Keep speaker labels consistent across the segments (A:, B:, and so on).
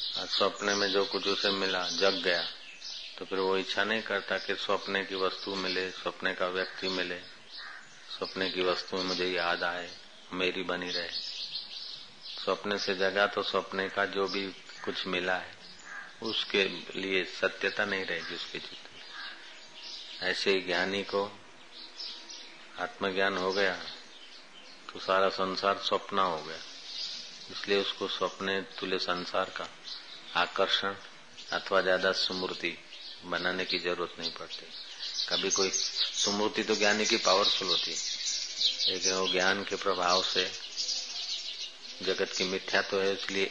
A: स्वप्न में जो कुछ उसे मिला, जग गया। तो फिर वो इच्छा नहीं करता कि स्वप्न की वस्तु मिले, स्वप्न का व्यक्ति मिले। स्वप्न की वस्तु मुझे याद आए, मेरी बनी रहे। स्वप्न से जगा तो स्वप्न का जो भी कुछ मिला है, उसके लिए सत्यता नहीं रहेगी उसके चित्त ऐसे ही ज्ञानी को आत्मज्ञान हो गया तो सारा संसार स्वप्न हो गया। इसलिए उसको स्वप्ने तुले संसार का आकर्षण अथवा ज़्यादा स्मृति बनाने की ज़रूरत नहीं पड़ती। कभी कोई स्मृति तो ज्ञानी की पावरफुल होती है, लेकिन वो ज्ञान के प्रभाव से जगत की मिथ्या तो है, इसलिए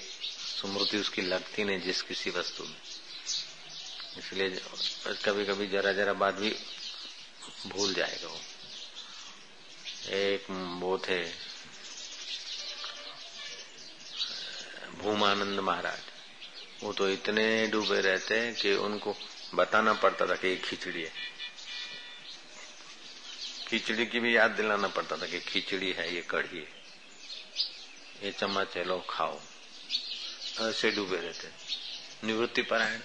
A: स्मृति उसकी लगती नहीं जिस किसी वस्तु में। इसलिए कभी कभी जरा जरा बात भी भूल जाएगा वो। एक वो थे, भूमानंद महाराज। वो तो इतने डूबे रहते हैं कि उनको बताना पड़ता था कि ये खिचड़ी है। खिचड़ी की भी याद दिलाना पड़ता था कि खिचड़ी है, ये कढ़ी है। ये चम्मच है, लो, खाओ। ऐसे डूबे रहते निवृत्ति परायण।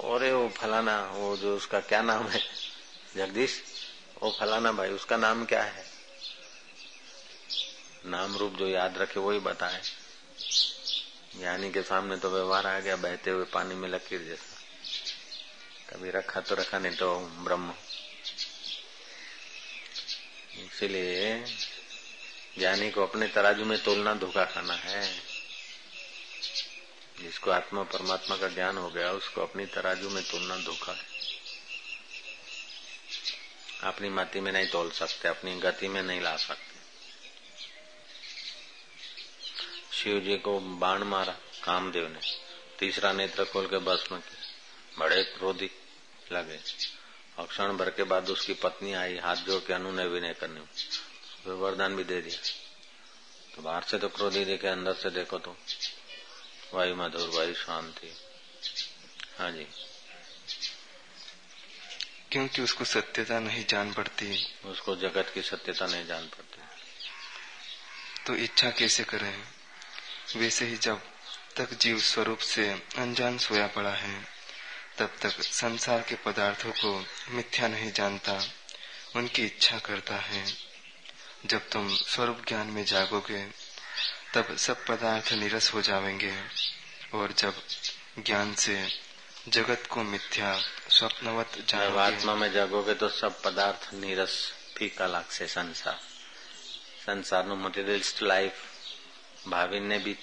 A: और वो फलाना, वो जो उसका क्या नाम है? जगदीश? वो फलाना भाई, उसका नाम क्या है? नाम रूप जो याद रखे वही बताए। ज्ञानी के सामने तो व्यवहार आ गया, बहते हुए पानी में लकीर जैसा। कभी रखा तो रखा, नहीं तो ब्रह्म। इसीलिए ज्ञानी को अपने तराजू में तोलना धोखा खाना है। जिसको आत्मा परमात्मा का ज्ञान हो गया, उसको अपनी तराजू में तोलना धोखा है। अपनी माती में नहीं तोल सकते, अपनी गति में नहीं ला सकते। शिव जी को बाण मारा कामदेव ने। तीसरा नेत्र खोल के भस्म किया। बड़े क्रोधी लगे। और क्षण भर के बाद उसकी पत्नी आई हाथ जोड़ के अनुनय विनय करने फिर वरदान भी दे दिया। तो बाहर से तो क्रोधी देखे अंदर से देखो तो। वायु मधुर वायु शांति। हाँ जी।
B: क्योंकि उसको सत्यता नहीं जान पड़ती।
A: उसको जगत की सत्यता नहीं जान पड़ती।
B: तो इच्छा कैसे करें? वैसे ही जब तक जीव स्वरूप से अनजान सोया पड़ा है तब तक संसार के पदार्थों को मिथ्या नहीं जानता उनकी इच्छा करता है। जब तुम स्वरूप ज्ञान में जागोगे तब सब पदार्थ निरस हो जावेंगे और जब ज्ञान से जगत को मिथ्या स्वप्नवत
A: जब आत्मा में जागोगे तो सब पदार्थ निरस फीका लाग से संसार। संसार नो મટીરિયલિસ્ટ लाइफ। ભાવિનને બી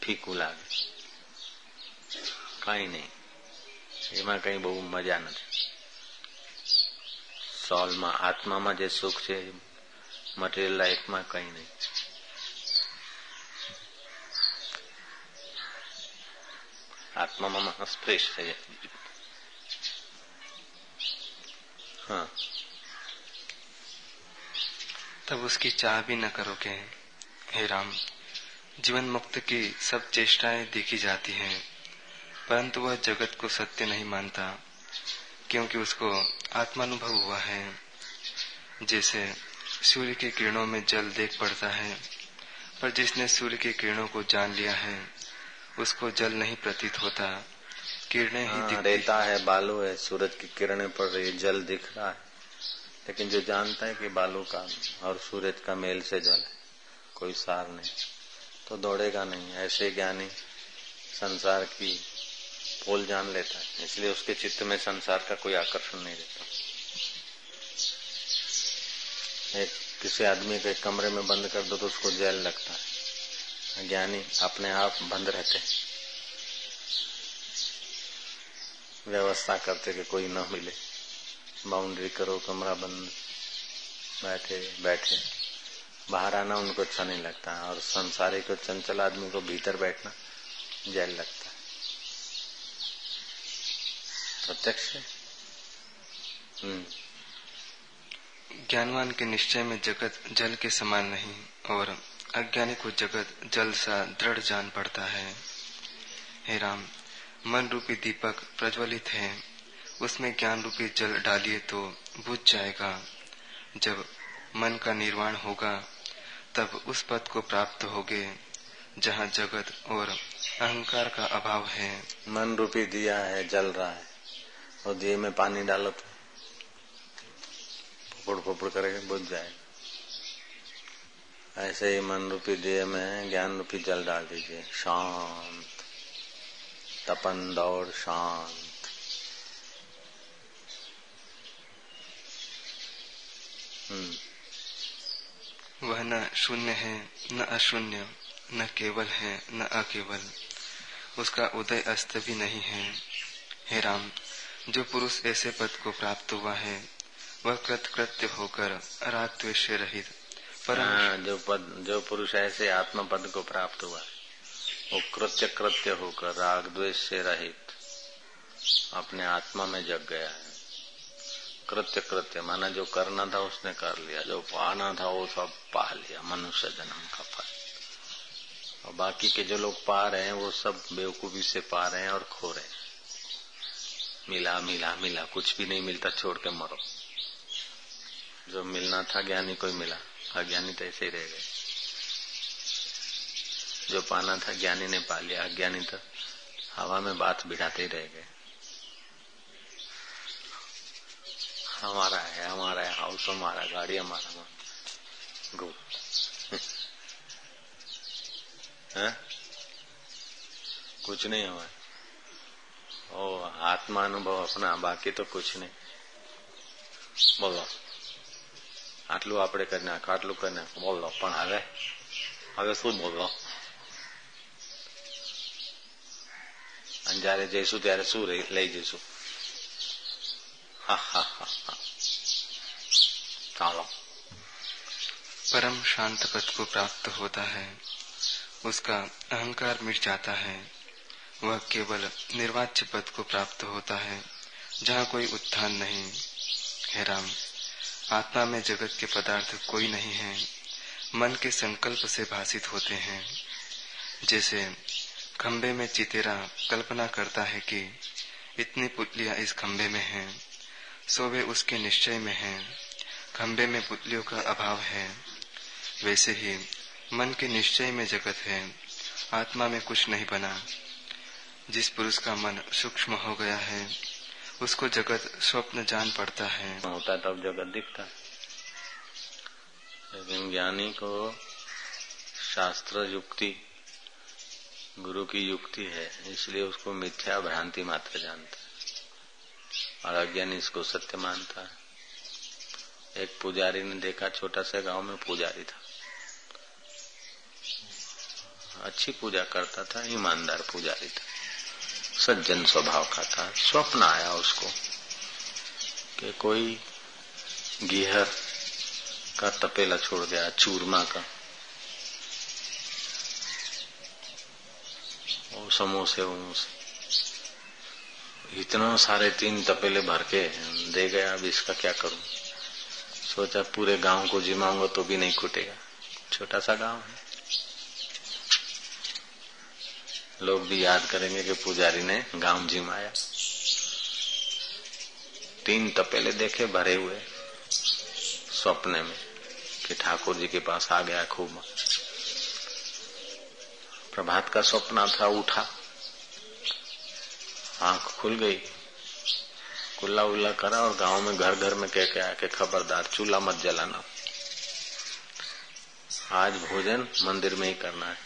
A: ફીકું લાગે કઈ નહીં એમાં કઈ બહુ મજા નથી સોલમાં આત્મામાં જે સુખ છે મટીરિયલ લાઈફમાં કઈ નહીં આત્મામાં માણસ ફ્રેશ થઈ જાય हाँ
B: तब उसकी चाह भी न करोगे हे राम जीवन मुक्त की सब चेष्टाएँ देखी जाती हैं परंतु वह जगत को सत्य नहीं मानता क्योंकि उसको आत्मानुभव हुआ है। जैसे सूर्य के किरणों में जल देख पड़ता है पर जिसने सूर्य के किरणों को जान लिया है उसको जल नहीं प्रतीत होता किरणें ही
A: हाँ,
B: दिखती
A: रेता है बालू है सूरज की किरणें पड़ रही है जल दिख रहा है। लेकिन जो जानता है कि बालू का और सूरज का मेल से जल है कोई सार नहीं। तो दौड़ेगा नहीं, ऐसे ज्ञानी संसार की पोल जान लेता है, इसलिए उसके चित्त में संसार का कोई आकर्षण नहीं रहता। एक किसी आदमी को कमरे में बंद कर दो तो उसको जेल लगता है। ज्ञानी अपने आप बंद रहते व्यवस्था करते कि कोई न मिले। बाउंड्री करो, कमरा बंद, बैठे बैठे। बाहर आना उनको अच्छा नहीं लगता और संसारिक और चंचल आदमी को भीतर बैठना जेल लगता है। प्रत्यक्ष हम्म।
B: ज्ञानवान के निश्चय में जगत जल के समान नहीं और अज्ञानी को जगत जल सा दृढ़ जान पड़ता है। हे राम, मन रूपी दीपक प्रज्वलित है। उसमें ज्ञान रूपी जल डालिए तो बुझ जाएगा। जब मन का निर्वाण होगा तब उस पद को प्राप्त होगे, जहाँ जगत और अहंकार का अभाव है।
A: मन रूपी दिया है, जल रहा है। और दिए में पानी डालो तो फुफड़ फुफड़ करेगा बुझ जाएगा ऐसे ही मन रूपी दिए में ज्ञान रूपी जल डाल दीजिए। शांत। तपन, दौड़, शांत।
B: हम्म। वह न शून्य है न अशून्य न केवल है न अकेवल। उसका उदय अस्त भी नहीं है। हे राम जो पुरुष ऐसे पद को प्राप्त हुआ है वह कृतकृत्य होकर राग द्वेष रहित
A: हाँ, जो पद जो पुरुष ऐसे आत्म पद को प्राप्त हुआ है वो कृत्य कृत्य होकर राग द्वेष से रहित अपने आत्मा में जग गया है। कृत्य कृत्य, माना जो करना था उसने कर लिया, जो पाना था वो सब पा लिया, मनुष्य जन्म का फल। और बाकी के जो लोग पा रहे हैं, वो सब बेवकूफ़ी से पा रहे हैं और खो रहे हैं। मिला मिला मिला, कुछ भी नहीं मिलता, छोड़ के मरो। जो मिलना था, ज्ञानी कोई मिला, अज्ञानी तो ऐसे ही रह गए। जो पाना था, ज्ञानी ने पा लिया, अज्ञानी तो हवा में बात बिठाते ही रह गए। हमारा है हमारा है हाउस हमारा गाड़ी हमारा गो है? कुछ नहीं हुआ ओ आत्मा अनुभव अपना बाकी तो कुछ नहीं बोलो આટલું આપણે કરી નાખ આટલું કરી નાખ બોલો પણ હવે હવે શું બોલો અને જયારે જઈશું ત્યારે શું લઈ જઈશું चलो
B: परम शांत पद को प्राप्त होता है। उसका अहंकार मिट जाता है। वह केवल निर्वाच्य पद को प्राप्त होता है जहाँ कोई उत्थान नहीं। है राम आत्मा में जगत के पदार्थ कोई नहीं है। मन के संकल्प से भाषित होते हैं। जैसे खम्बे में चितेरा कल्पना करता है कि इतनी पुतलियाँ इस खम्बे में हैं, सो वे उसके निश्चय में हैं। खम्बे में पुतलियों का अभाव है। वैसे ही मन के निश्चय में जगत है, आत्मा में कुछ नहीं बना। जिस पुरुष का मन सूक्ष्म हो गया है, उसको जगत स्वप्न जान पड़ता है।
A: होता तब जगत दिखता लेकिन ज्ञानी को शास्त्र युक्ति, गुरु की युक्ति है, इसलिए उसको मिथ्या भ्रांति मात्र जानता और अज्ञानी इसको सत्य मानता। है एक पुजारी ने देखा, छोटा सा गाँव में पुजारी था। अच्छी पूजा करता था, ईमानदार पुजारी था। सज्जन स्वभाव का था। स्वप्न आया उसको कि कोई गिहर का तपेला छोड़ गया चूरमा का। और समोसे वमोसे इतना सारे तीन तपेले भर के दे गया, अब इसका क्या करूँ? सोचा पूरे गाँव को जिमाऊँगा तो भी नहीं खुटेगा। छोटा सा गाँव है। लोग भी याद करेंगे कि पुजारी ने गाँव जिमाया। तीन तपेले देखे भरे हुए स्वप्ने में कि ठाकुर जी के पास आ गया खूब। प्रभात का स्वप्न था, उठा। आँख खुल गई। कुल्ला उल्ला करा और गाँव में घर घर में कह के आया कि खबरदार, चूल्हा मत जलाना। आज भोजन मंदिर में ही करना है।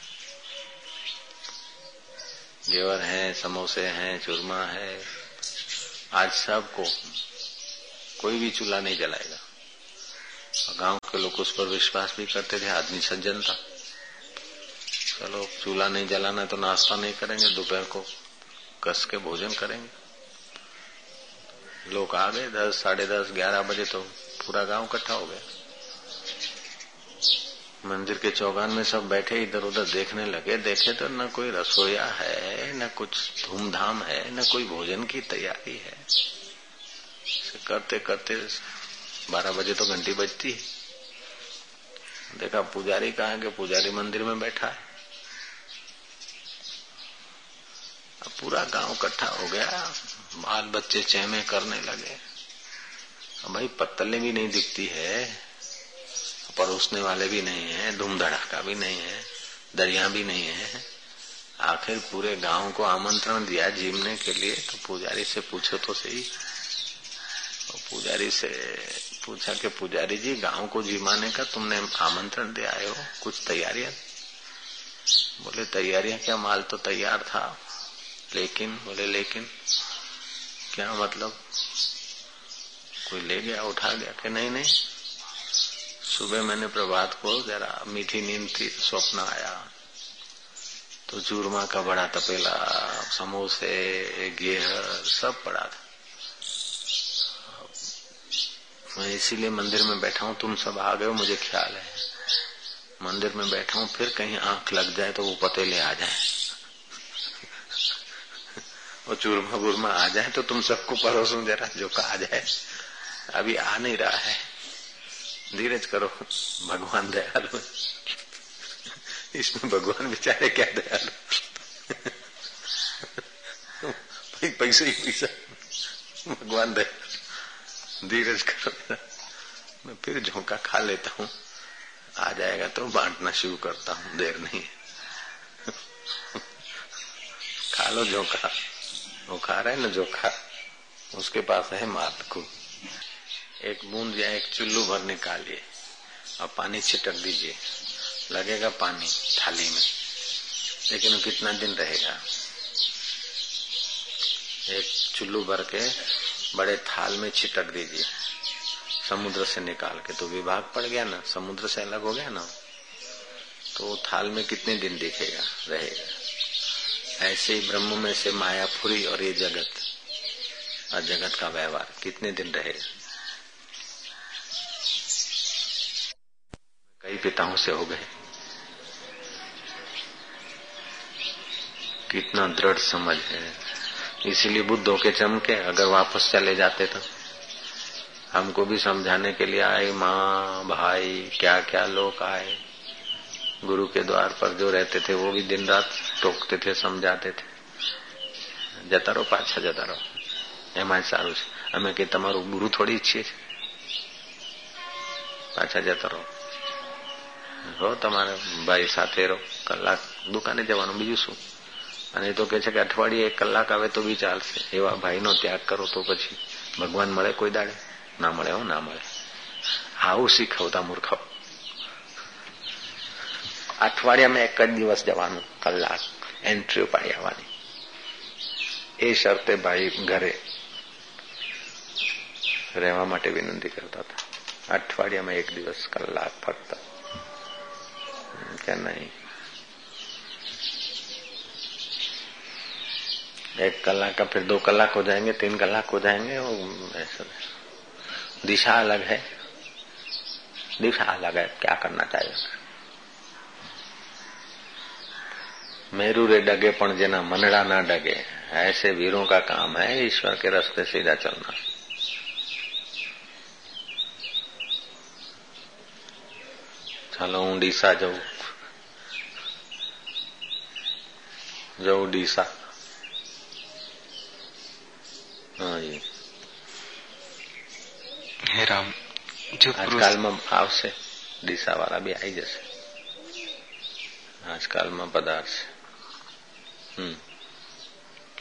A: घेवर है, समोसे हैं, चूरमा है। आज सबको कोई भी चूल्हा नहीं जलाएगा। गाँव के लोग उस पर विश्वास भी करते थे, आदमी सज्जन था। चलो, चूल्हा नहीं जलाना तो नाश्ता नहीं करेंगे दोपहर को। कस के भोजन करेंगे। लोग आ गए, दस, साढ़े दस, ग्यारह बजे तो पूरा गाँव इकट्ठा हो गया। मंदिर के चौगान में सब बैठे इधर उधर देखने लगे। देखे तो न कोई रसोईया है, न कुछ धूमधाम है, न कोई भोजन की तैयारी है। करते करते बारह बजे तो घंटी बजती है। देखा, पुजारी कहा कि पुजारी मंदिर में बैठा है। अब पूरा गाँव इकट्ठा हो गया। बाल बच्चे चहमे करने लगे। अब भाई पत्तले भी नहीं दिखती है, परोसने वाले भी नहीं है, धूम धड़ाका भी नहीं है, दरिया भी नहीं है। आखिर पूरे गाँव को आमंत्रण दिया जीवने के लिए तो पुजारी से पूछो तो सही। तो पुजारी से पूछा कि पुजारी जी, गाँव को जिमाने का तुमने आमंत्रण दिया हो? कुछ तैयारियाँ? बोले, तैयारियाँ क्या? माल तो तैयार था। लेकिन, बोले, लेकिन क्या मतलब? कोई ले गया, उठा गया कि नहीं नहीं? सुबह मैंने प्रभात को जरा मीठी नींद थी, स्वप्न आया। तो चूरमा का बड़ा तपेला, समोसे, गेहर, सब पड़ा था। मैं इसीलिए मंदिर में बैठा हूँ, तुम सब आ गए हो, मुझे ख्याल है। मंदिर में बैठा हूँ, फिर कहीं आँख लग जाए तो वो पतेले आ जाए। वो चूरमा बुरमा आ जाए तो तुम सबको परोसू जरा जो कहा जाए। अभी आ नहीं रहा है। धीरज करो, भगवान दयालु इसमें भगवान बेचारे क्या दयालु पैसे ही पैसा। भगवान दयालु धीरज करो मैं फिर झोंका खा लेता हूँ। आ जाएगा तो बांटना शुरू करता हूँ। देर नहीं खा लो झोंका। वो खा रहे ना जो खा उसके पास है मात को। एक बूंद या एक चुल्लू भर निकालिए और पानी छिटक दीजिए। लगेगा पानी थाली में। लेकिन कितना दिन रहेगा? एक चुल्लू भर के बड़े थाल में छिटक दीजिए। समुद्र से निकाल के। तो विभाग पड़ गया ना? समुद्र से अलग हो गया ना? तो थाल में कितने दिन दिखेगा? रहेगा। ऐसे ही ब्रह्म में से माया फुरी और ये जगत, और जगत का व्यवहार, कितने दिन रहेगा कई पिताओं से हो गए। कितना दृढ़ समझ है। इसीलिए बुद्धों के चमके, अगर वापस चले जाते तो। हमको भी समझाने के लिए आए, माँ, भाई क्या क्या लोग आए। गुरु के द्वार पर जो रहते थे, वो भी दिन रात टोकते थे समझाते थे જતા રહો પાછા જતા રહો એમાં સારું છે અમે કે તમારું ગુરુ થોડી ઈચ્છીએ છીએ પાછા જતા રહો રહો તમારે ભાઈ સાથે રહો કલાક દુકાને જવાનું બીજું શું અને એ તો કે છે કે અઠવાડિયે એક કલાક આવે તો બી ચાલશે એવા ભાઈનો ત્યાગ કરો તો પછી ભગવાન મળે કોઈ દાડે ના મળે હો ના મળે આવું શીખવતા મૂર્ખાઓ અઠવાડિયામાં એક જ દિવસ જવાનું કલાક એન્ટ્રી પાડી આવવાની એ શરતે ભાઈ ઘરે રહેવા માટે વિનંતી કરતા હતા અઠવાડિયામાં એક દિવસ કલાક ફક્ત કે નહીં एक कलाक का फिर दो कलाक हो जाएंगे तीन कलाक हो जाएंगे ऐसा दिशा अलग है दिशा अलग है क्या करना चाहिए मेरू रे डगे पण जेना मनड़ा ना डगे ऐसे वीरों का काम है ईश्वर के रास्ते सीधा चलना चलो हूँ डीसा जाऊ जाऊ डीसा हाँ जी
B: હે રામ જો પુરુષ
A: આજકાલમાં આવશે ડીસાવાળા બી આવી જશે આજકાલમાં પધારશે હમ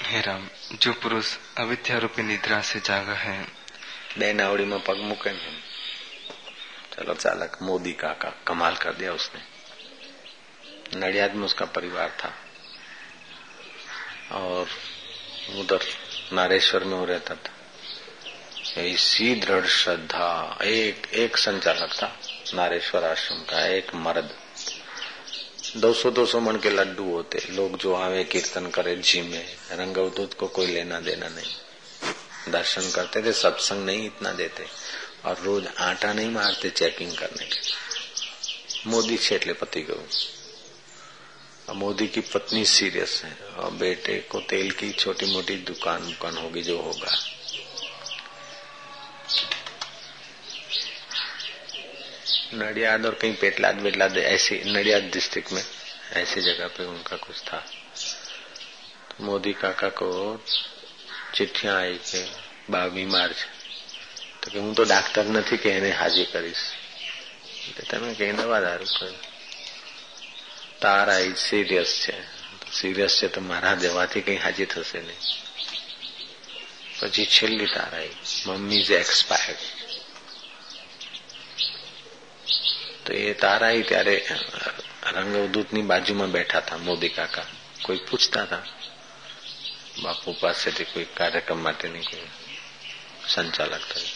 B: हे राम जो पुरुष अविद्या रूपी निद्रा से जागा है
A: બે નાવડીમાં પગ મૂકે ને चलो चालक मोदी काका कमाल कर दिया उसने नडियाद में उसका परिवार था और उधर नारेश्वर में वो रहता था ऐसी दृढ़ श्रद्धा एक एक संचालक था नारेश्वर आश्रम का एक मर्द दो सौ दो सौ मन के लड्डू होते। लोग जो आवे, कीर्तन करे, झीमे रंगवदूत को कोई लेना देना नहीं। दर्शन करते थे, सत्संग नहीं इतना देते। और रोज आटा नहीं मारते चेकिंग करने के मोदी छेटले पति और मोदी की पत्नी सीरियस है। और बेटे को तेल की छोटी मोटी दुकान दुकान होगी जो होगा। नडियाद और कहीं पेटलाद वेटलाद ऐसी नडियाद डिस्ट्रिक्ट में ऐसी जगह पे उनका कुछ था तो मोदी काका को ચિઠ્ઠિયા આવી કે બા બીમાર છે તો કે હું તો ડાક્ટર નથી કે એને હાજી કરીશ તમે કઈ દવા દારૂ કર્યું તારા એ સિરિયસ છે સિરિયસ છે તો મારા દેવાથી કઈ હાજી થશે નહીં પછી છેલ્લી તારા મમ્મી ઇઝ એક્સપાયર્ડ તો એ તારા ત્યારે રંગવદૂતની બાજુમાં બેઠા હતા મોદી કાકા. કોઈ પૂછતા હતા બાપુ પાસેથી કોઈ કાર્યક્રમ માટેની કોઈ સંચાલક થયું?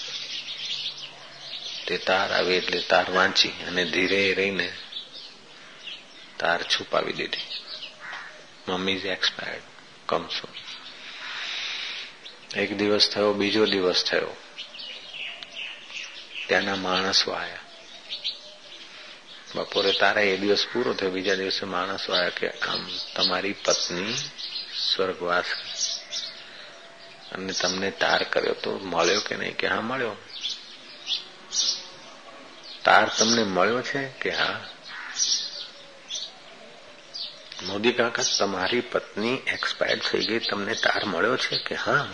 A: તે તાર આવે એટલે તાર વાંચી અને ધીરે રહીને તાર છુપાવી દીધી. મમ્મી ઇઝ એક્સપાયર્ડ કમસો એક દિવસ થયો, બીજો દિવસ થયો. ત્યાંના માણસો આવ્યા બપોરે તારા એ દિવસ પૂરો થયો, બીજા દિવસે માણસ આવ્યા કે, આમ તમારી પત્ની સ્વર્ગવાસ. અને તમને તાર કર્યો તો મળ્યો કે નહીં? કે હા, મળ્યો. તાર તમને મળ્યો છે કે હા? મોદી કાકા, તમારી પત્ની એક્સપાયર થઈ ગઈ, તમને તાર મળ્યો છે કે હા?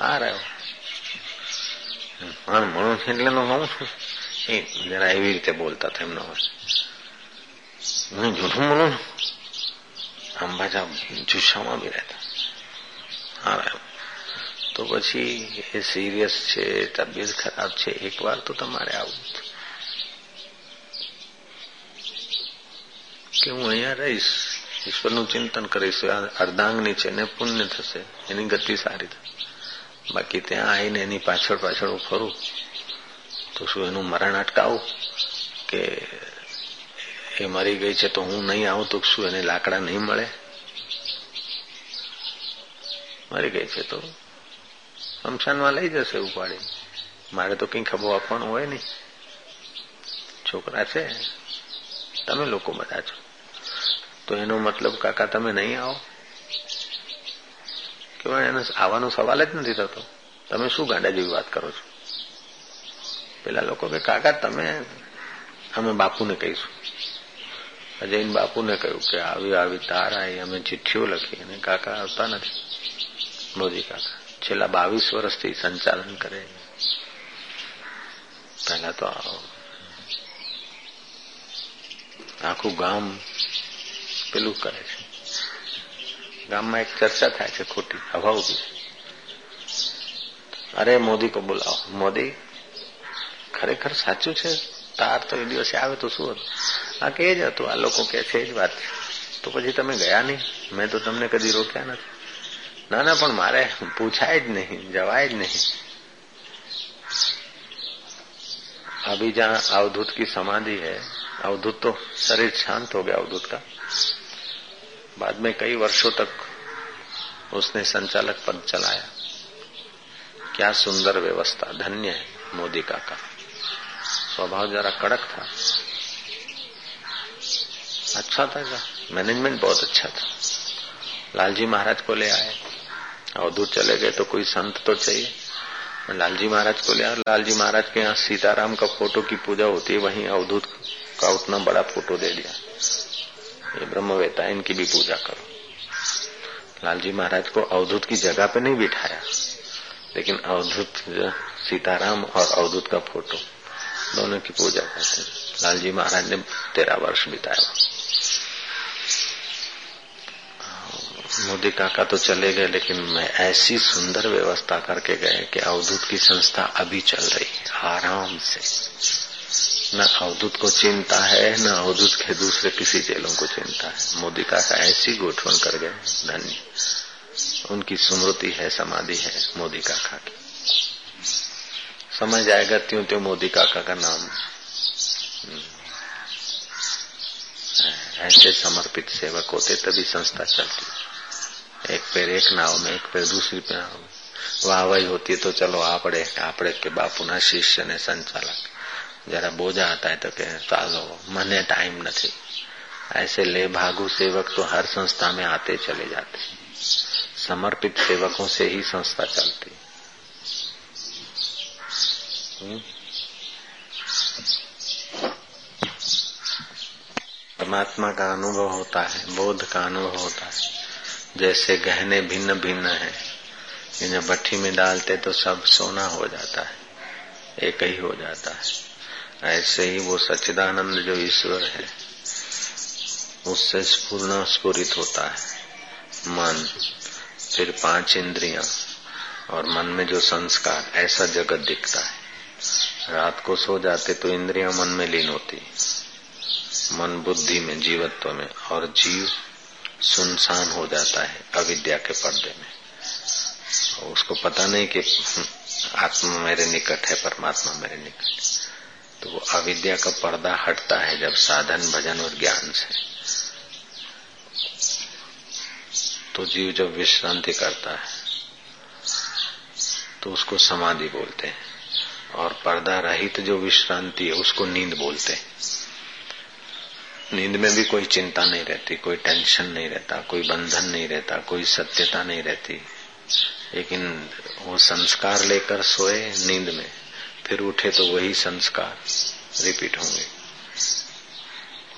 A: આ રહ્યો. પણ મળ્યો છે એટલે હું છું. જરા એવી રીતે બોલતા હતા એમનો જૂઠું બોલું આમ પાછા જુસ્સામાં બી રહેતા. તો પછી એ સિરિયસ છે, તબિયત ખરાબ છે એક વાર તો તમારે આવું કે હું અહીંયા રહીશ, ઈશ્વરનું ચિંતન કરીશ અર્ધાંગની છે ને પુણ્ય થશે, એની ગતિ સારી થશે બાકી ત્યાં આવીને એની પાછળ પાછળ હું ફરું. તો શું એનું મરણ અટકાવું? કે એ મરી ગઈ છે તો હું નહીં આવું તો શું એને લાકડા નહીં મળે? મરી ગઈ છે તો સ્મશાનમાં લઈ જશે ઉપાડી. મારે તો કઈ ખબર આપવાનું હોય નહીં. છોકરા છે. તમે લોકો બધા છો. તો એનો મતલબ કાકા તમે નહીં આવો? કે એને આવવાનો સવાલ જ નથી થતો. તમે શું ગાંડા જેવી વાત કરો છો? પેલા લોકો કે કાકા તમે અમે બાપુને કહીશું અજયન બાપુને કહ્યું કે આવી આવી તાર આવી અમે ચિઠ્ઠીઓ લખી અને કાકા આવતા નથી મોદી કાકા છેલ્લા બાવીસ વર્ષથી સંચાલન કરે પહેલા તો આખું ગામ પેલું કરે છે ગામમાં એક ચર્ચા થાય છે ખોટી હવા ઉભી અરે મોદી કો બોલાવો મોદી ખરેખર સાચું છે તાર તો એ દિવસે આવે તો શું હતું આ કે જ હતું આ લોકો કે છે જ વાત તો પછી તમે ગયા નહીં મેં તો તમને કદી રોક્યા નથી ના ના પણ મારે પૂછાય જ નહીં જવાય જ नहीं अभी जहां अवधूत की समाधि है अवधूत तो शरीर शांत हो गया अवधूत का बाद में कई वर्षों तक उसने संचालक पद चलाया क्या सुंदर व्यवस्था धन्य है मोदी का का स्वभाव जरा कड़क था। अच्छा था क्या? मैनेजमेंट बहुत अच्छा था। लालजी महाराज को ले आए। अवधूत चले गए तो कोई संत तो चाहिए। लालजी महाराज को ले आए लालजी महाराज के यहाँ सीताराम का फ़ोटो की पूजा होती है, वहीं अवधूत का उतना बड़ा फ़ोटो दे दिया। ये ब्रह्मवेता, इनकी भी पूजा करो। लालजी महाराज को अवधूत की जगह पे नहीं बिठाया, लेकिन अवधूत, सीताराम और अवधूत का फ़ोटो। दोनों की पूजा करते हैं। लालजी महाराज ने तेरह वर्ष बिताया। मोदी काका तो चले गए, लेकिन मैं ऐसी सुंदर व्यवस्था करके गए कि अवधूत की संस्था अभी चल रही है, आराम से। न अवधूत को चिंता है, न अवधूत के दूसरे किसी जेलों को चिंता है। मोदी काका ऐसी गोठवन कर गए, धन्य। उनकी स्मृति है, समाधि है मोदी काका की। समय जाएगा त्यों त्यों मोदी काका का नाम ऐसे समर्पित सेवक होते तभी संस्था चलती एक पैर एक नाव में एक पैर दूसरी नाव में વાહવાઈ होती है तो चलो આપણે આપણે કે બાપુના શિષ્ય ને સંચાલક जरा बोझा आता है तो कहे चालो मने टाइम नहीं ऐसे ले भागु सेवक तो हर संस्था में आते चले जाते समर्पित सेवकों से ही संस्था चलती परमात्मा का अनुभव होता है, बोध का अनुभव होता है। जैसे गहने भिन्न भिन्न है इन्हें भट्टी में डालते तो सब सोना हो जाता है, एक ही हो जाता है। ऐसे ही वो सच्चिदानंद जो ईश्वर है, उससे स्पूर्ण स्फुरित होता है, मन, फिर पाँच इंद्रियाँ और मन में जो संस्कार, ऐसा जगत दिखता है। रात को सो जाते तो इंद्रियाँ मन में लीन होती। मन बुद्धि में, जीवत्व में और जीव सुनसान हो जाता है अविद्या के पर्दे में। उसको पता नहीं कि आत्मा मेरे निकट है, परमात्मा मेरे निकट तो वो अविद्या का पर्दा हटता है जब साधन, भजन और ज्ञान से। तो जीव जब विश्रांति करता है तो उसको समाधि बोलते हैं। और पर्दा रहित जो विश्रांति है, उसको नींद बोलते हैं। नींद में भी कोई चिंता नहीं रहती, कोई टेंशन नहीं रहता, कोई बंधन नहीं रहता, कोई सत्यता नहीं रहती। लेकिन वो संस्कार लेकर सोए नींद में, फिर उठे तो वही संस्कार रिपीट होंगे।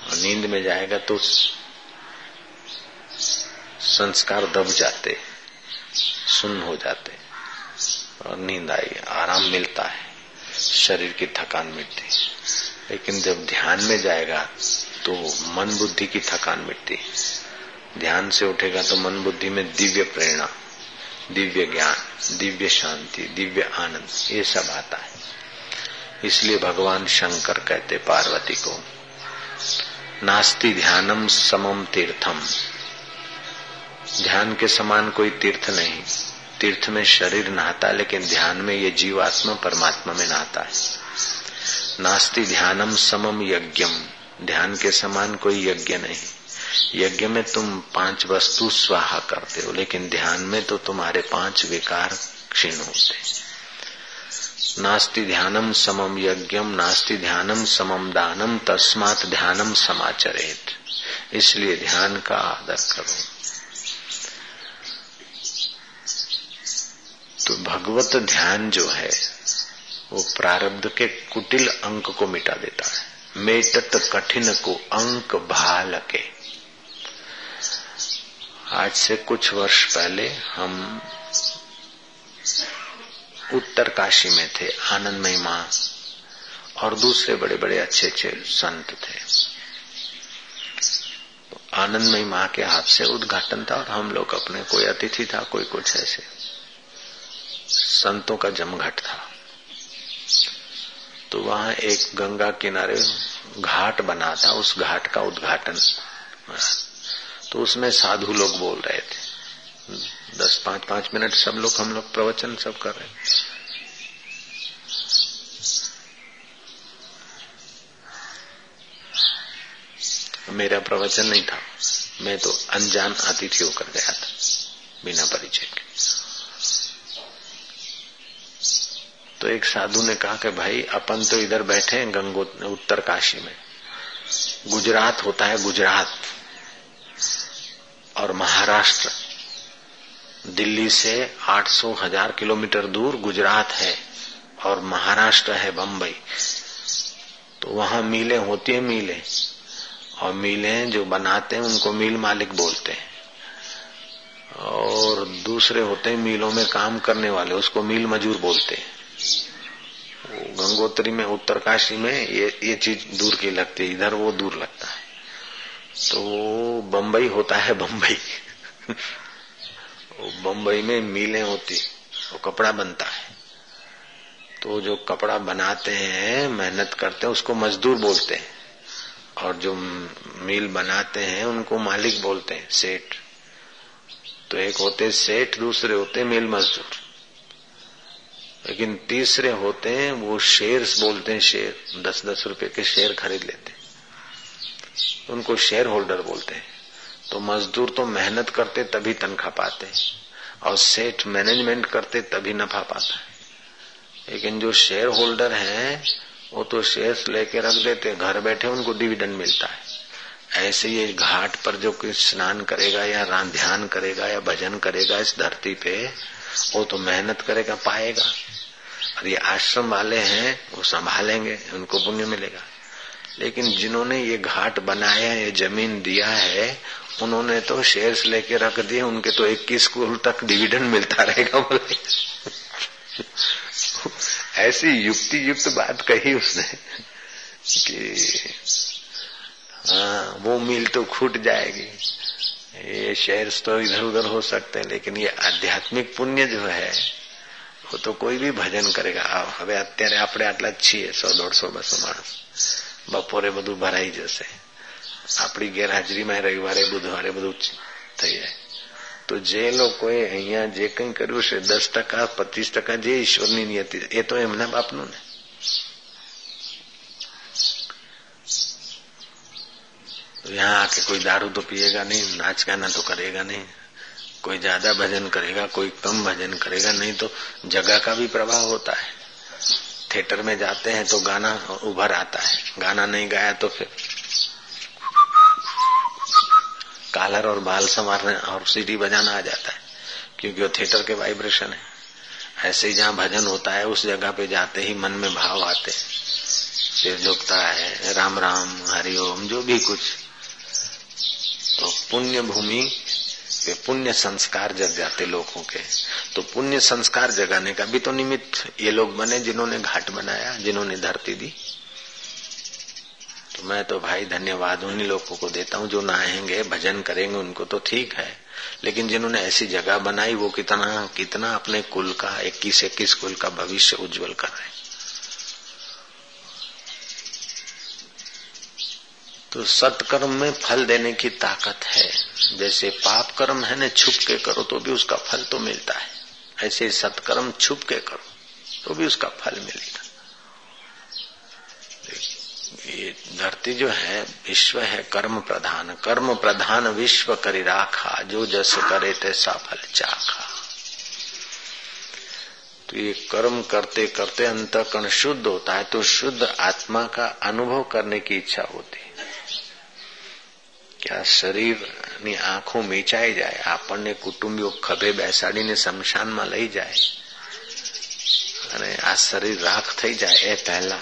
A: और नींद में जाएगा तो संस्कार दब जाते सुन हो जाते, और नींद आई, आराम मिलता है। शरीर की थकान मिटती लेकिन जब ध्यान में जाएगा तो मन बुद्धि की थकान मिटती ध्यान से उठेगा तो मन बुद्धि में दिव्य प्रेरणा, दिव्य ज्ञान, दिव्य शांति, दिव्य आनंद, ये सब आता है। इसलिए भगवान शंकर कहते पार्वती को, नास्ति ध्यानम समम तीर्थम। ध्यान के समान कोई तीर्थ नहीं। तीर्थ में शरीर नहाता लेकिन ध्यान में ये जीवात्मा परमात्मा में नहाता है। नास्ति ध्यानम समम यज्ञम। ध्यान के समान कोई यज्ञ नहीं। यज्ञ में तुम पाँच वस्तु स्वाहा करते हो, लेकिन ध्यान में तो तुम्हारे पाँच विकार क्षीण होते नास्ति ध्यानम समम यज्ञम, नास्ति ध्यानम समम दानम, तस्मात ध्यानम समाचरेत। इसलिए ध्यान का आदर करो। तो भगवत ध्यान जो है, वो प्रारब्ध के कुटिल अंक को मिटा देता है। मेटत कठिन को अंक भाल के आज से कुछ वर्ष पहले हम उत्तर काशी में थे, आनंदमय माँ, और दूसरे बड़े बड़े अच्छे अच्छे संत थे। आनंदमय माँ के हाथ से उद्घाटन था और हम लोग अपने, कोई अतिथि था, कोई कुछ ऐसे। संतों का जमघट था। तो वहाँ एक गंगा किनारे घाट बना था, उस घाट का उद्घाटन। तो उसमें साधु लोग बोल रहे थे। दस पाँच पाँच मिनट सब लोग, हम लोग प्रवचन सब कर रहे मेरा प्रवचन नहीं था। मैं तो अनजान अतिथि होकर गया था, बिना परिचय के। तो एक साधु ने कहा कि भाई, अपन तो इधर बैठे हैं गंगो उत्तर काशी में। गुजरात होता है गुजरात और महाराष्ट्र। दिल्ली से 800 हज़ार किलोमीटर दूर गुजरात है और महाराष्ट्र है बम्बई तो वहाँ मीलें होती है मीलें और मीलें जो बनाते हैं उनको मील मालिक बोलते हैं। और दूसरे होते हैं मीलों में काम करने वाले, उसको मील मजूर बोलते हैं। गंगोत्री में, उत्तरकाशी में ये ये चीज़ दूर की लगती है। इधर वो दूर लगता है। तो बम्बई होता है बम्बई बम्बई में मिलें होती, वो कपड़ा बनता है। तो जो कपड़ा बनाते हैं, मेहनत करते हैं, उसको मजदूर बोलते हैं। और जो मिल बनाते हैं, उनको मालिक बोलते हैं, सेठ। तो एक होते सेठ, दूसरे होते मिल मजदूर। लेकिन तीसरे होते हैं, वो शेयर्स बोलते हैं शेयर दस दस रुपए के शेयर खरीद लेते हैं। उनको शेयर होल्डर बोलते हैं। तो मजदूर तो मेहनत करते तभी तनख्वाह पाते और सेठ मैनेजमेंट करते तभी नफा पाता है। लेकिन जो शेयर होल्डर हैं, वो तो शेयर्स लेके रख देते घर बैठे उनको डिविडेंड मिलता है। ऐसे ये घाट पर जो कोई स्नान करेगा, या ध्यान करेगा, या भजन करेगा इस धरती पे, वो तो मेहनत करेगा, पाएगा। और ये आश्रम वाले हैं, वो संभालेंगे, उनको पुण्य मिलेगा। लेकिन जिन्होंने ये घाट बनाया, ये ज़मीन दिया है, उन्होंने तो शेयर्स लेके रख दिए, उनके तो इक्कीस स्कूल तक डिविडेंड मिलता रहेगा बोले। ऐसी युक्ति युक्त बात कही उसने कि हाँ वो मिल तो छूट जाएगी। ये शहर तो इधर उधर हो सकते हैं, लेकिन ये आध्यात्मिक पुण्य जो है वो तो कोई भी भजन करेगा હવે અત્યારે આપણે આટલા જ છીએ સો દોઢસો બસો માણસ બપોરે બધું ભરાઈ જશે આપણી ગેરહાજરીમાં રવિવારે બુધવારે બધું થઈ જાય તો જે લોકોએ અહીંયા જે કંઈ કર્યું છે દસ ટકા પચીસ ટકા જે ઈશ્વરની નિયતિ એ તો એમના બાપનું ને यहाँ आके कोई दारू तो पिएगा नहीं नाच गाना तो करेगा नहीं कोई ज़्यादा भजन करेगा, कोई कम भजन करेगा, नहीं तो जगह का भी प्रभाव होता है। थिएटर में जाते हैं तो गाना उभर आता है। गाना नहीं गाया तो फिर कालर और बाल संवारने और सीढ़ी बजाना आ जाता है, क्योंकि वो थिएटर के वाइब्रेशन है। ऐसे ही जहाँ भजन होता है, उस जगह पे जाते ही मन में भाव आते सिर झुकता है, राम राम हरिओम जो भी कुछ। तो पुण्य भूमि पे पुण्य संस्कार जग जाते लोगों के। तो पुण्य संस्कार जगाने का भी तो निमित्त ये लोग बने जिन्होंने घाट बनाया, जिन्होंने धरती दी। तो मैं तो भाई धन्यवाद उन्हीं लोगों को देता हूँ जो नहाएँगे, भजन करेंगे, उनको तो ठीक है। लेकिन जिन्होंने ऐसी जगह बनाई, वो कितना कितना अपने कुल का, इक्कीस इक्कीस कुल का भविष्य उज्जवल कर रहे तो सत्कर्म में फल देने की ताकत है। जैसे पाप कर्म है ना, छुप के करो तो भी उसका फल तो मिलता है। ऐसे सत्कर्म छुप के करो तो भी उसका फल मिलेगा ये धरती जो है, विश्व है, कर्म प्रधान। कर्म प्रधान विश्व करी राखा, जो जस करे तैसा फल चाखा। तो ये कर्म करते करते अंतकरण शुद्ध होता है तो शुद्ध आत्मा का अनुभव करने की इच्छा होती है। કે આ શરીરની આંખો મીચાઈ જાય, આપણને કુટુંબીઓ ખભે બેસાડીને શમશાનમાં લઈ જાય, અને આ શરીર રાખ થઈ જાય એ પહેલા.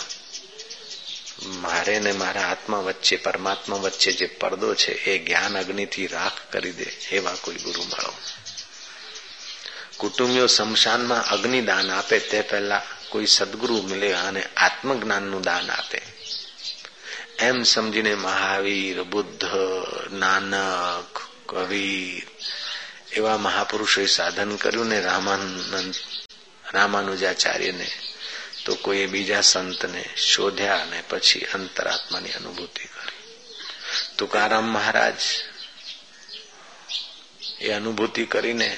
A: મારે ને મારા આત્મા વચ્ચે, પરમાત્મા વચ્ચે જે પડદો છે, એ જ્ઞાન અગ્નિથી રાખ કરી દે એવા કોઈ ગુરુ મળો કુટુંબીઓ શમશાનમાં અગ્નિ દાન આપે તે પહેલા કોઈ સદગુરુ મિલે અને આત્મજ્ઞાનનું દાન આપે. એમ સમજીને મહાવીર બુદ્ધ નાનક કબીર એવા મહાપુરુષોએ સાધન કર્યું ને રામાનંદ રામાનુજાચાર્યને તો કોઈ બીજા સંતને શોધ્યા અને પછી અંતરાત્માની અનુભૂતિ કરી તુકારામ મહારાજ એ અનુભૂતિ કરીને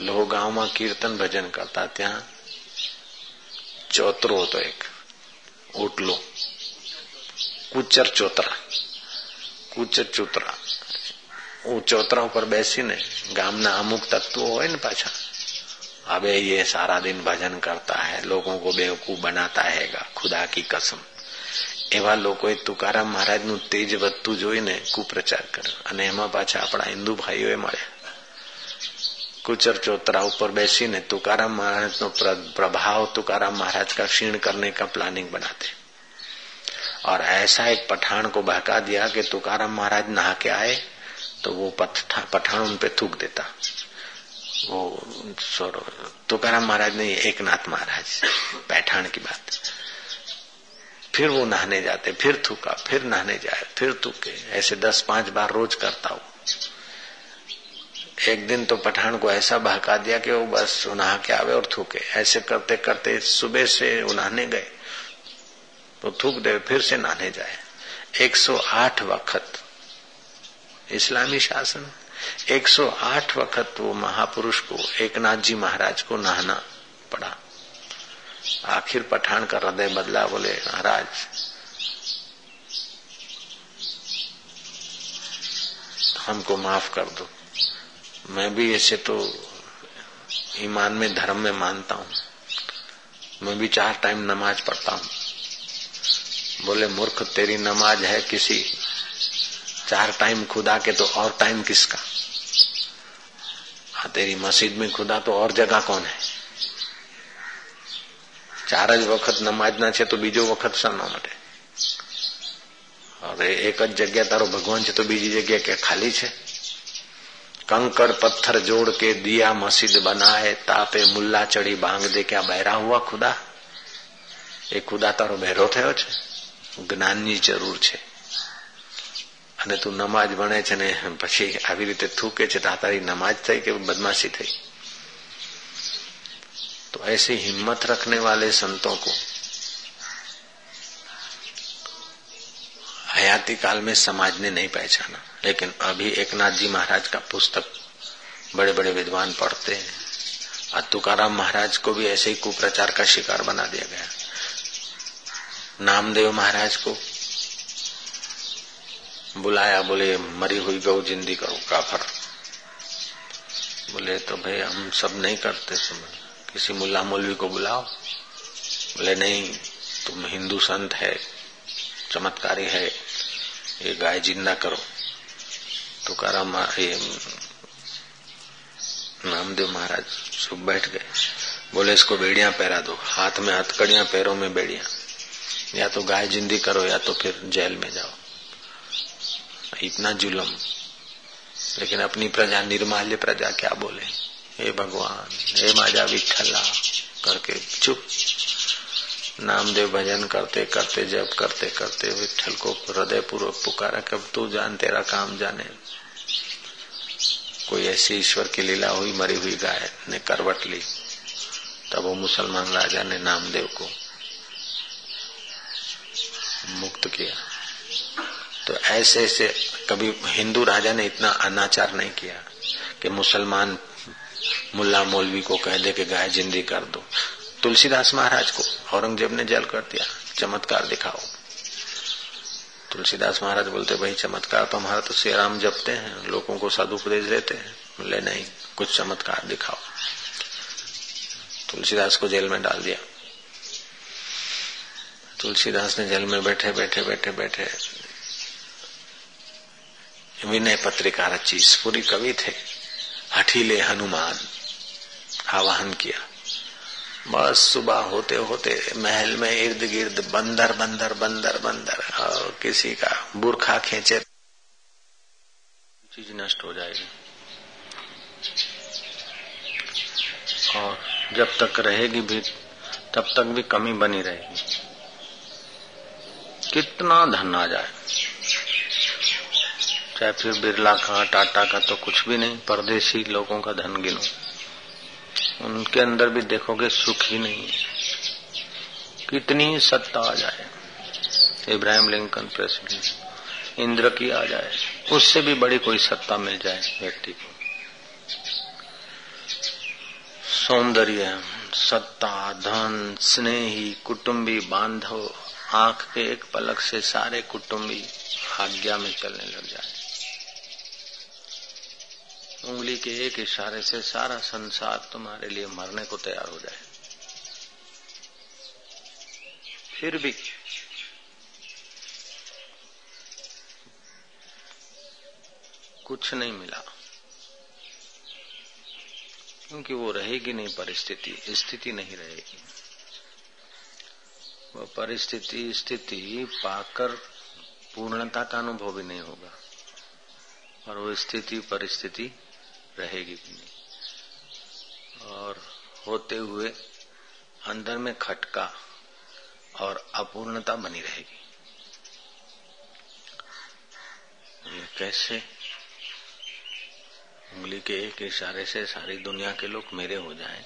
A: લોહગાંવમાં કીર્તન ભજન કરતા ત્યાં ચોતરો હતો એક ઓટલો કુચર ચોતરા કુચર ચોતરા હું ચોતરા ઉપર બેસીને ગામના અમુક તત્વો હોય ને પાછા अबे ये सारा दिन भजन करता है लोगों को बेवकूफ बनाता हैगा खुदा की कसम એવા લોકોએ તુકારામ મહારાજનું તેજ વધતું જોઈને કુપ્રચાર કર્યો અને એમાં પાછા આપણા હિન્દુ ભાઈઓએ મળ્યા कुचर चौतरा ऊपर बैसीने तुकाराम महाराज नो प्रभाव तुकाराम महाराज का क्षीण करने का प्लानिंग बनाते और ऐसा एक पठान को बहका दिया कि तुकाराम महाराज नहा के आए तो वो पठान उन पे थूक देता। वो तुकाराम महाराज ने एक नाथ महाराज पैठान की बात। फिर वो नहाने जाते, फिर थूका, फिर नहाने जाए, फिर थूके। ऐसे दस पाँच बार रोज करता हूँ एक दिन तो पठान को ऐसा बहका दिया कि वो बस नहा के आवे और थूके। ऐसे करते करते सुबह से नहाने गए। तो थूक दे फिर से नहाने जाए। 108 वक्त इस्लामी शासन। 108 वक्त वो महापुरुष को एक नाथ जी महाराज को नहाना पड़ा। आखिर पठान का हृदय बदला, बोले, महाराज, हमको माफ़ कर दो। मैं भी ऐसे तो ईमान में, धर्म में मानता हूँ। मैं भी चार टाइम नमाज़ पढ़ता हूँ। बोले मूर्ख तेरी नमाज है किसी चार टाइम खुदा के तो और टाइम किसका हाँ तेरी मस्जिद में खुदा तो और जगह कौन है ચાર જ વખત નમાજના છે તો બીજો વખત શાના માટે હવે એક જ જગ્યા તારો ભગવાન છે તો બીજી જગ્યા કે ખાલી છે कंकड़ पत्थर जोड़ के दिया मस्जिद बनाए तापे मुल्ला चढ़ी बांग दे क्या बहरा हुआ खुदा એ ખુદા તારો બહેરો થયો છે જ્ઞાનની જરૂર છે અને તું નમાજ ભણે છે ને પછી આવી રીતે થૂકે છે તો તારી નમાજ થઈ કે बदमाशी થઈ तो ऐसे हिम्मत रखने वाले संतों को हयाती काल में समाज ने नहीं पहचाना लेकिन अभी एक नाथ जी महाराज का पुस्तक बड़े बड़े विद्वान पढ़ते हैं और तुकाराम महाराज को भी ऐसे ही कुप्रचार का शिकार बना दिया गया नामदेव महाराज को बुलाया, बोले, मरी हुई गौ, जिंदी करो, काफर। बोले तो भाई, हम सब नहीं करते समझ किसी मुल्ला मौलवी को बुलाओ। बोले, नहीं, तुम हिंदू संत है, चमत्कारी है, ये गाय ज़िंदा करो। तुकाराम ये नामदेव महाराज चुप बैठ गए। बोले, इसको बेड़िया पहरा दो, हाथ में हथकड़िया, पैरों में बेड़िया। या तो गाय जिंदी करो या तो फिर जेल में जाओ। इतना जुलम। लेकिन अपनी प्रजा, निर्माल्य प्रजा क्या बोले? हे भगवान, हे माजा विठला करके चुप। नामदेव भजन करते करते जब करते करते विठल को हृदय पूर्वक पुकारा कब तू जान, तेरा काम जाने। कोई ऐसी ईश्वर की लीला हुई, मरी हुई गाय ने करवट ली। तब वो मुसलमान राजा ने नामदेव को मुक्त किया। तो ऐसे ऐसे कभी हिंदू राजा ने इतना अनाचार नहीं किया कि मुसलमान मुल्ला मौलवी को कह दे कि गाय जिंदी कर दो। तुलसीदास महाराज को औरंगज़ेब ने जल कर दिया, चमत्कार दिखाओ। तुलसीदास महाराज बोलते, भाई चमत्कार तो हमारा तो श्री राम जपते हैं, लोगों को साधु सदुपदेश देते हैं। बोले, नहीं, कुछ चमत्कार दिखाओ। तुलसीदास को जेल में डाल दिया। तुलसीदास ने जल में बैठे बैठे बैठे बैठे। विनय पत्रिका रची पूरी कवि थे। हठीले हनुमान, आवाहन किया। बस सुबह होते होते महल में इर्द गिर्द बंदर बंदर बंदर बंदर, और किसी का बुरखा खेचे। चीज़ नष्ट हो जाएगी। और जब तक रहेगी भी, तब तक भी कमी बनी रहेगी। कितना धन आ जाए। चाहे फिर बिरला का, टाटा का तो कुछ भी नहीं, परदेशी लोगों का धन गिनो। उनके अंदर भी देखोगे सुख ही नहीं कितनी सत्ता आ जाए। इब्राहिम लिंकन प्रेसिडेंट, इंद्र की आ जाए, उससे भी बड़ी कोई सत्ता मिल जाए व्यक्ति को। सौंदर्य, सत्ता, धन, स्नेही, कुटुंबी बांधव आँख के एक पलक से सारे कुटुंबी आज्ञा में चलने लग जाए। उंगली के एक इशारे से सारा संसार तुम्हारे लिए मरने को तैयार हो जाए। फिर भी कुछ नहीं मिला। क्योंकि वो रहेगी नहीं, परिस्थिति, स्थिति नहीं रहेगी। वो परिस्थिति स्थिति पाकर पूर्णता का अनुभव भी नहीं होगा। और वो स्थिति परिस्थिति रहेगी भी नहीं। और होते हुए अंदर में खटका और अपूर्णता बनी रहेगी। ये कैसे? उंगली के एक इशारे से सारी दुनिया के लोग मेरे हो जाएँ,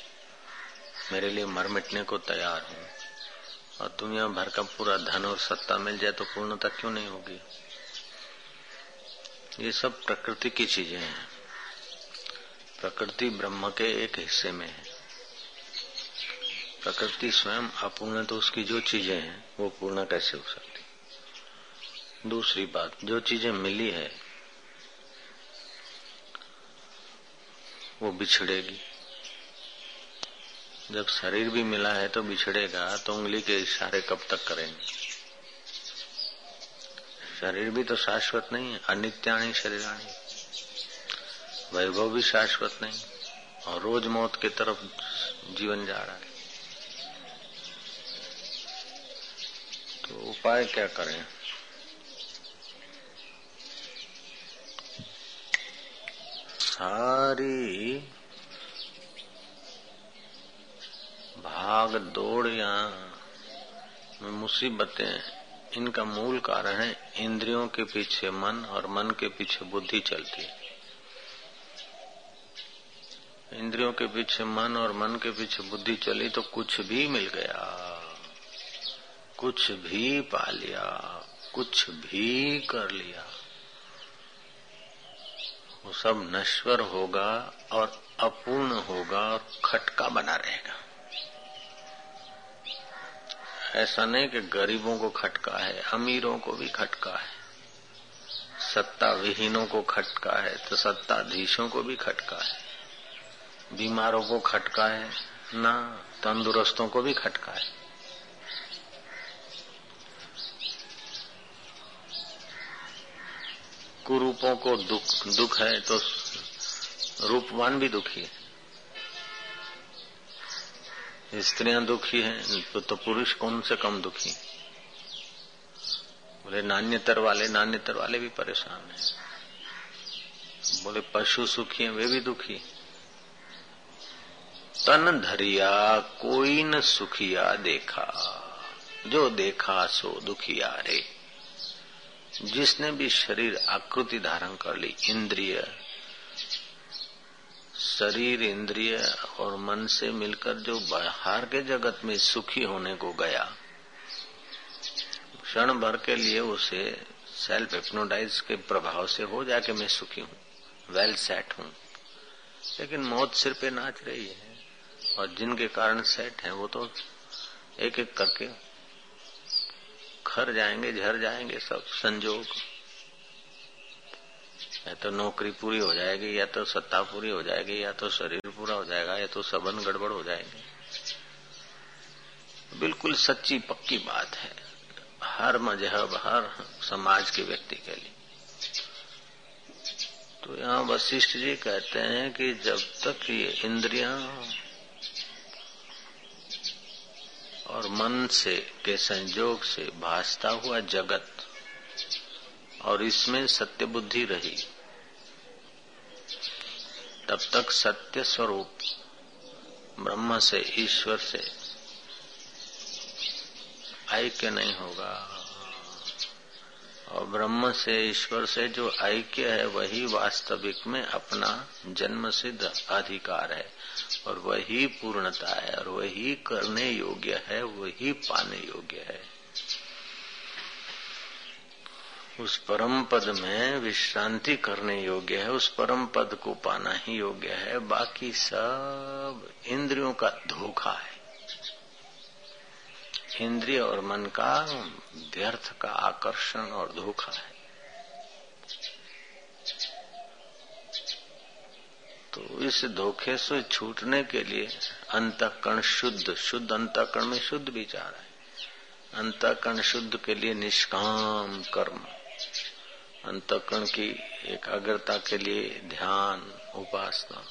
A: मेरे लिए मर मिटने को तैयार हूँ। और दुनिया भर का पूरा धन और सत्ता मिल जाए तो पूर्णता क्यों नहीं होगी? ये सब प्रकृति की चीज़ें हैं। प्रकृति ब्रह्म के एक हिस्से में है। प्रकृति स्वयं अपूर्ण तो उसकी जो चीज़ें हैं, वो पूर्ण कैसे हो सकती? दूसरी बात, जो चीज़ें मिली है, वो बिछड़ेगी। जब शरीर भी मिला है तो बिछड़ेगा तो उंगली के इशारे कब तक करेंगे? शरीर भी तो शाश्वत नहीं है, अनित्याणी शरीराणी। वैभव भी शाश्वत नहीं, और रोज मौत की तरफ़ जीवन जा रहा है। तो उपाय क्या करें? सारी भाग दौड़ या मुसीबतें, इनका मूल कारण है इंद्रियों के पीछे मन और मन के पीछे बुद्धि चलती है। इंद्रियों के पीछे मन और मन के पीछे बुद्धि चली तो कुछ भी मिल गया, कुछ भी पा लिया, कुछ भी कर लिया। वो सब नश्वर होगा और अपूर्ण होगा और खटका बना रहेगा। ऐसा नहीं कि गरीबों को खटका है, अमीरों को भी खटका है सत्ता विहीनों को खटका है तो सत्ताधीशों को भी खटका है। बीमारों को खटका है, ना, तंदुरुस्तों को भी खटका है। कुरूपों को दुख दुख है तो रूपवान भी दुखी है। स्त्रियाँ दुखी हैं तो, पुरुष कौन से कम दुखी? बोले नान्यतर वाले नान्यतर वाले भी परेशान हैं। बोले पशु सुखी हैं वे भी दुखी। तन धरिया कोई न सुखिया देखा। जो देखा सो दुखिया रे। जिसने भी शरीर आकृति धारण कर ली इंद्रिय शरीर, इंद्रिय और मन से मिलकर जो बाहर के जगत में सुखी होने को गया, क्षण भर के लिए उसे सेल्फ एप्नोडाइज के प्रभाव से हो जाके मैं सुखी हूँ वेल सेट हूँ। लेकिन मौत सिर पे नाच रही है और जिनके कारण सेट है, वो तो एक एक करके खर जाएँगे, झर जाएँगे सब संजोग। या तो नौकरी पूरी हो जाएगी, या तो सत्ता पूरी हो जाएगी, या तो शरीर पूरा हो जाएगा, या तो सबन गड़बड़ हो जाएँगे। बिल्कुल सच्ची पक्की बात है। हर मज़हब, हर समाज के व्यक्ति के लिए। तो यहाँ वशिष्ठ जी कहते हैं कि जब तक ये इंद्रियाँ और मन से के संयोग से भासता हुआ जगत और इसमें सत्य बुद्धि रही। तब तक सत्य स्वरूप ब्रह्म से, ईश्वर से ऐक्य नहीं होगा। और ब्रह्म से, ईश्वर से जो ऐक्य है, वही वास्तविक में अपना जन्म सिद्ध अधिकार है। और वही पूर्णता है, और वही करने योग्य है, वही पाने योग्य है। उस परम पद में विश्रांति करने योग्य है, उस परम पद को पाना ही योग्य है। बाकी सब इंद्रियों का धोखा है। इंद्रिय और मन का व्यर्थ का आकर्षण और धोखा है। तो इस धोखे से छूटने के लिए अंतकरण शुद्ध शुद्ध अंतकरण में शुद्ध विचार है। अंतकरण शुद्ध के लिए निष्काम कर्म। अंतकरण की एकाग्रता के लिए ध्यान, उपासना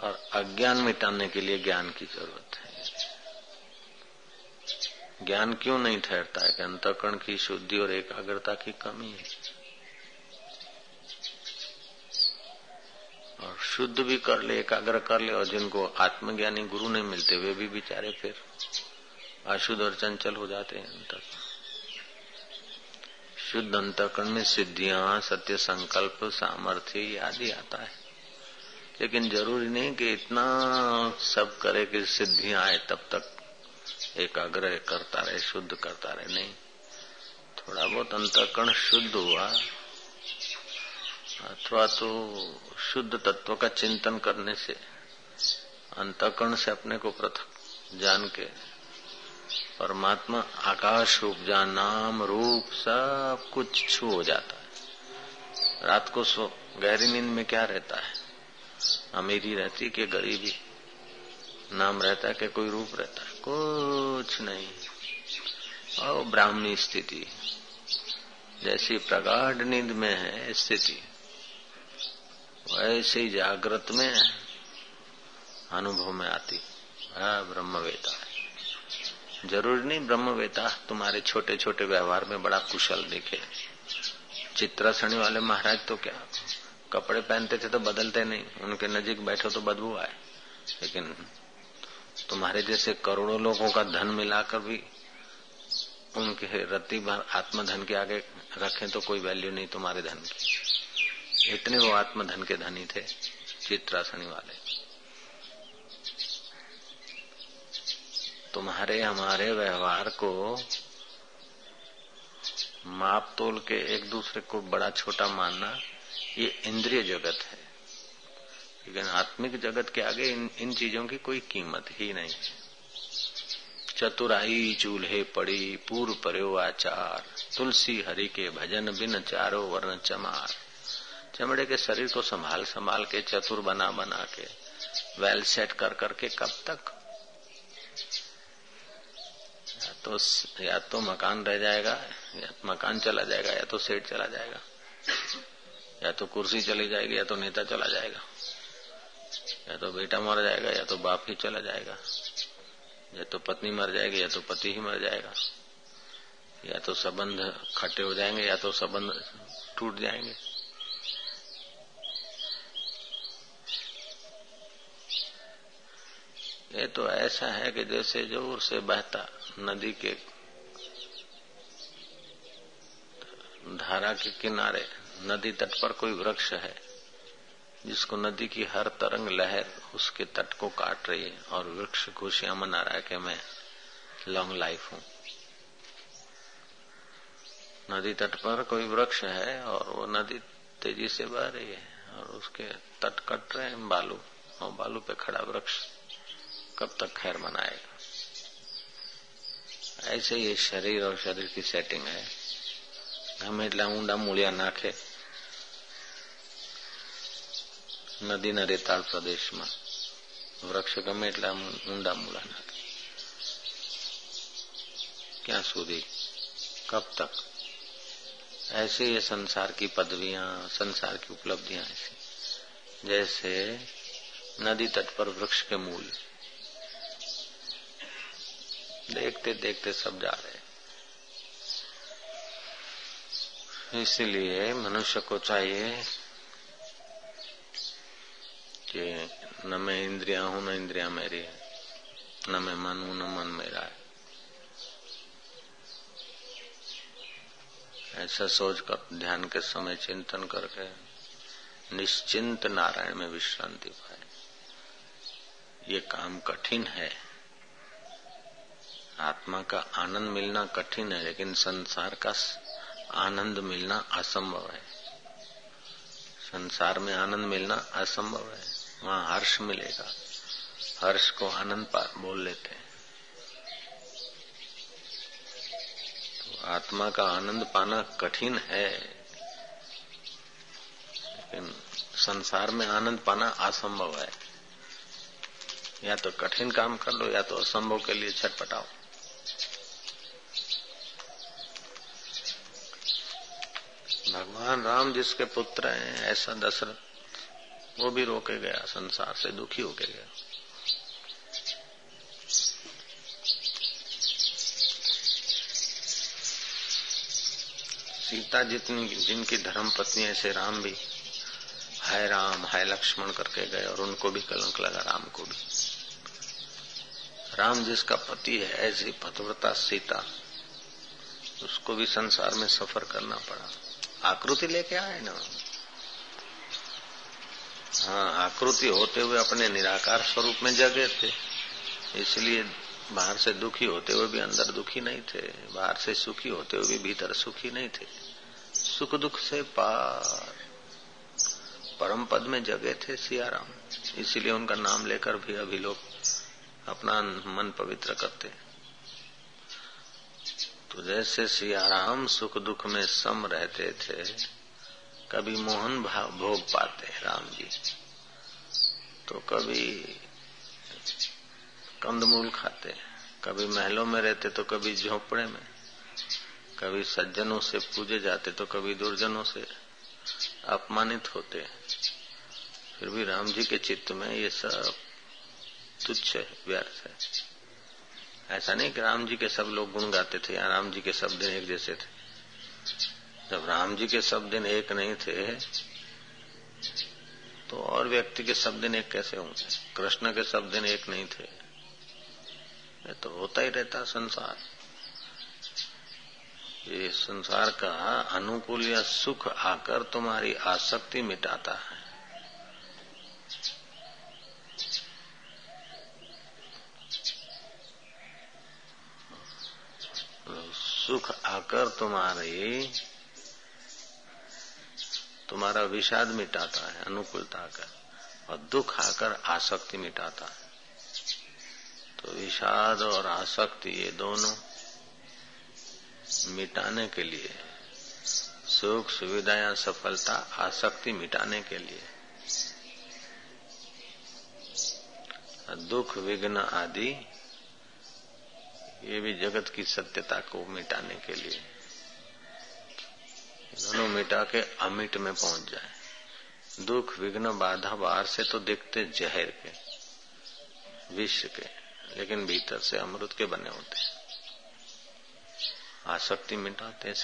A: और अज्ञान मिटाने के लिए ज्ञान की ज़रूरत है। ज्ञान क्यों नहीं ठहरता है कि अंतकरण की शुद्धि और एकाग्रता की कमी है? और शुद्ध भी कर ले, एकाग्र कर ले और जिनको आत्मज्ञानी गुरु नहीं मिलते, वे भी बेचारे फिर अशुद्ध और चंचल हो जाते हैं अंतकरण। शुद्ध अंतकरण में सिद्धियाँ, सत्य संकल्प, सामर्थ्य आदि आता है। लेकिन ज़रूरी नहीं कि इतना सब करे कि सिद्धियाँ आए तब तक एकाग्रह करता रहे, शुद्ध करता रहे। नहीं, थोड़ा बहुत अंतकरण शुद्ध हुआ, अथवा तो शुद्ध तत्व का चिंतन करने से अंतकरण से अपने को पृथक जान के परमात्मा आकाश रूप जहाँ नाम रूप सब कुछ छू हो जाता है। रात को सो, गहरी नींद में क्या रहता है? अमीरी रहती कि गरीबी? नाम रहता है कि कोई रूप रहता है? कुछ नहीं। और ब्राह्मणी स्थिति। जैसी प्रगाढ़ नींद में है, स्थिति, वैसे ही जागृत में अनुभव में आती है। ज़रूरी नहीं, ब्रह्मवेता, तुम्हारे छोटे छोटे व्यवहार में बड़ा कुशल दिखे। चित्रासनी वाले महाराज तो क्या, कपड़े पहनते थे तो बदलते नहीं, उनके नजीक बैठो तो बदबू आए। लेकिन तुम्हारे जैसे करोड़ों लोगों का धन मिलाकर भी उनके रत्ती भर आत्मधन के आगे रखें तो कोई वैल्यू नहीं तुम्हारे धन की। इतने वो आत्मधन के धनी थे चित्रासनी वाले। तुम्हारे हमारे व्यवहार को माप तोल के एक दूसरे को बड़ा छोटा मानना ये इंद्रिय जगत है। लेकिन आत्मिक जगत के आगे इन, इन चीज़ों की कोई कीमत ही नहीं है। चतुराई चूल्हे पड़ी पूर्व पर्यो आचार तुलसी हरि के भजन बिन चारो वर्ण चमार। चमड़े के शरीर को संभाल संभाल के चतुर बना बना के वेल सेट कर करके कब तक या तो या तो मकान रह जाएगा या मकान चला जाएगा या तो सेठ चला जाएगा या तो कुर्सी चली जाएगी या तो नेता चला जाएगा या तो बेटा मर जाएगा या तो बाप ही चला जाएगा या तो पत्नी मर जाएगी या तो पति ही मर जाएगा या तो संबंध खट्टे हो जाएँगे या तो संबंध टूट जाएँगे ये तो ऐसा है कि जैसे ज़ोर से बहता नदी के धारा के किनारे, नदी तट पर कोई वृक्ष है, जिसको नदी की हर तरंग लहर उसके तट को काट रही है और वृक्ष खुशियाँ मना रहा है कि मैं लॉन्ग लाइफ हूँ। नदी तट पर कोई वृक्ष है और वो नदी तेज़ी से बह रही है और उसके तट कट रहे हैं, बालू, और बालू पे खड़ा वृक्ष कब तक खैर मनाएगा? ऐसे ही शरीर और शरीर की सेटिंग है हमें એટલા ઊંડા મૂળિયા નાખે નદીના રેતાળ પ્રદેશમાં વૃક્ષ ગમે એટલા ઊંડા મૂળા નાખે ક્યાં સુધી कब तक ऐसे ये संसार की पदवियां संसार की उपलब्धियां ऐसी जैसे नदी तट पर वृक्ष के मूल देखते देखते सब जा रहे इसलिए मनुष्य को चाहिए कि न मैं इंद्रिया हूँ, न इंद्रिया मेरी है। न मैं मन हूँ, न मन मेरा है। ऐसा सोचकर ध्यान के समय चिंतन करके निश्चिंत नारायण में विश्रांति पाए। ये काम कठिन है। आत्मा का आनंद मिलना कठिन है, लेकिन संसार का आनंद मिलना असंभव है। संसार में आनंद मिलना असंभव है। वहाँ हर्ष मिलेगा। हर्ष को आनंद बोल लेते हैं। तो आत्मा का आनंद पाना कठिन है, लेकिन संसार में आनंद पाना असंभव है। या तो कठिन काम कर लो, या तो असंभव के लिए छटपटाओ। भगवान राम जिसके पुत्र हैं, ऐसा दशरथ, वो भी रोके गया, संसार से दुखी होके गया। सीता जितनी, जिनकी धर्म पत्नी ऐसे राम भी, हाय राम, हाय लक्ष्मण करके गए और उनको भी कलंक लगा, राम को भी। राम जिसका पति है, ऐसी पतव्रता सीता, उसको भी संसार में सफ़र करना पड़ा। आकृति लेके आए ना। हाँ आकृति होते हुए अपने निराकार स्वरूप में जगे थे। इसलिए बाहर से दुखी होते हुए भी अंदर दुखी नहीं थे। बाहर से सुखी होते हुए भी भीतर सुखी नहीं थे। सुख दुख से पार। परम पद में जगे थे सियाराम। इसीलिए उनका नाम लेकर भी अभी लोग अपना मन पवित्र करते तो जैसे सियाराम सुख दुख में सम रहते थे, कभी मोहन भोग पाते हैं राम जी। तो कभी कंदमूल खाते कभी महलों में रहते तो कभी झोपड़े में, कभी सज्जनों से पूजे जाते तो कभी दुर्जनों से अपमानित होते फिर भी राम जी के चित्त में ये सब तुच्छ व्यर्थ है। ऐसा नहीं कि राम जी के सब लोग गुण गाते थे या राम जी के सब दिन एक जैसे थे। जब राम जी के सब दिन एक नहीं थे तो और व्यक्ति के सब दिन एक कैसे होंगे? कृष्ण के सब दिन एक नहीं थे। ये तो होता ही रहता संसार। ये संसार का अनुकूल या सुख आकर तुम्हारी आसक्ति मिटाता है। सुख आकर तुम्हारे, तुम्हारा विषाद मिटाता है, अनुकूलता आकर, और दुख आकर आसक्ति मिटाता है। तो विषाद और आसक्ति ये दोनों मिटाने के लिए, सुख, सुविधा या सफलता, आसक्ति मिटाने के लिए, दुख, विघ्न आदि ये भी जगत की सत्यता को मिटाने के लिए। दोनों मिटा के अमिट में पहुँच जाए। दुख, विघ्न, बाधा बाहर से तो देखते जहर के विश्व के, लेकिन भीतर से अमृत के बने होते आसक्ति मिटाते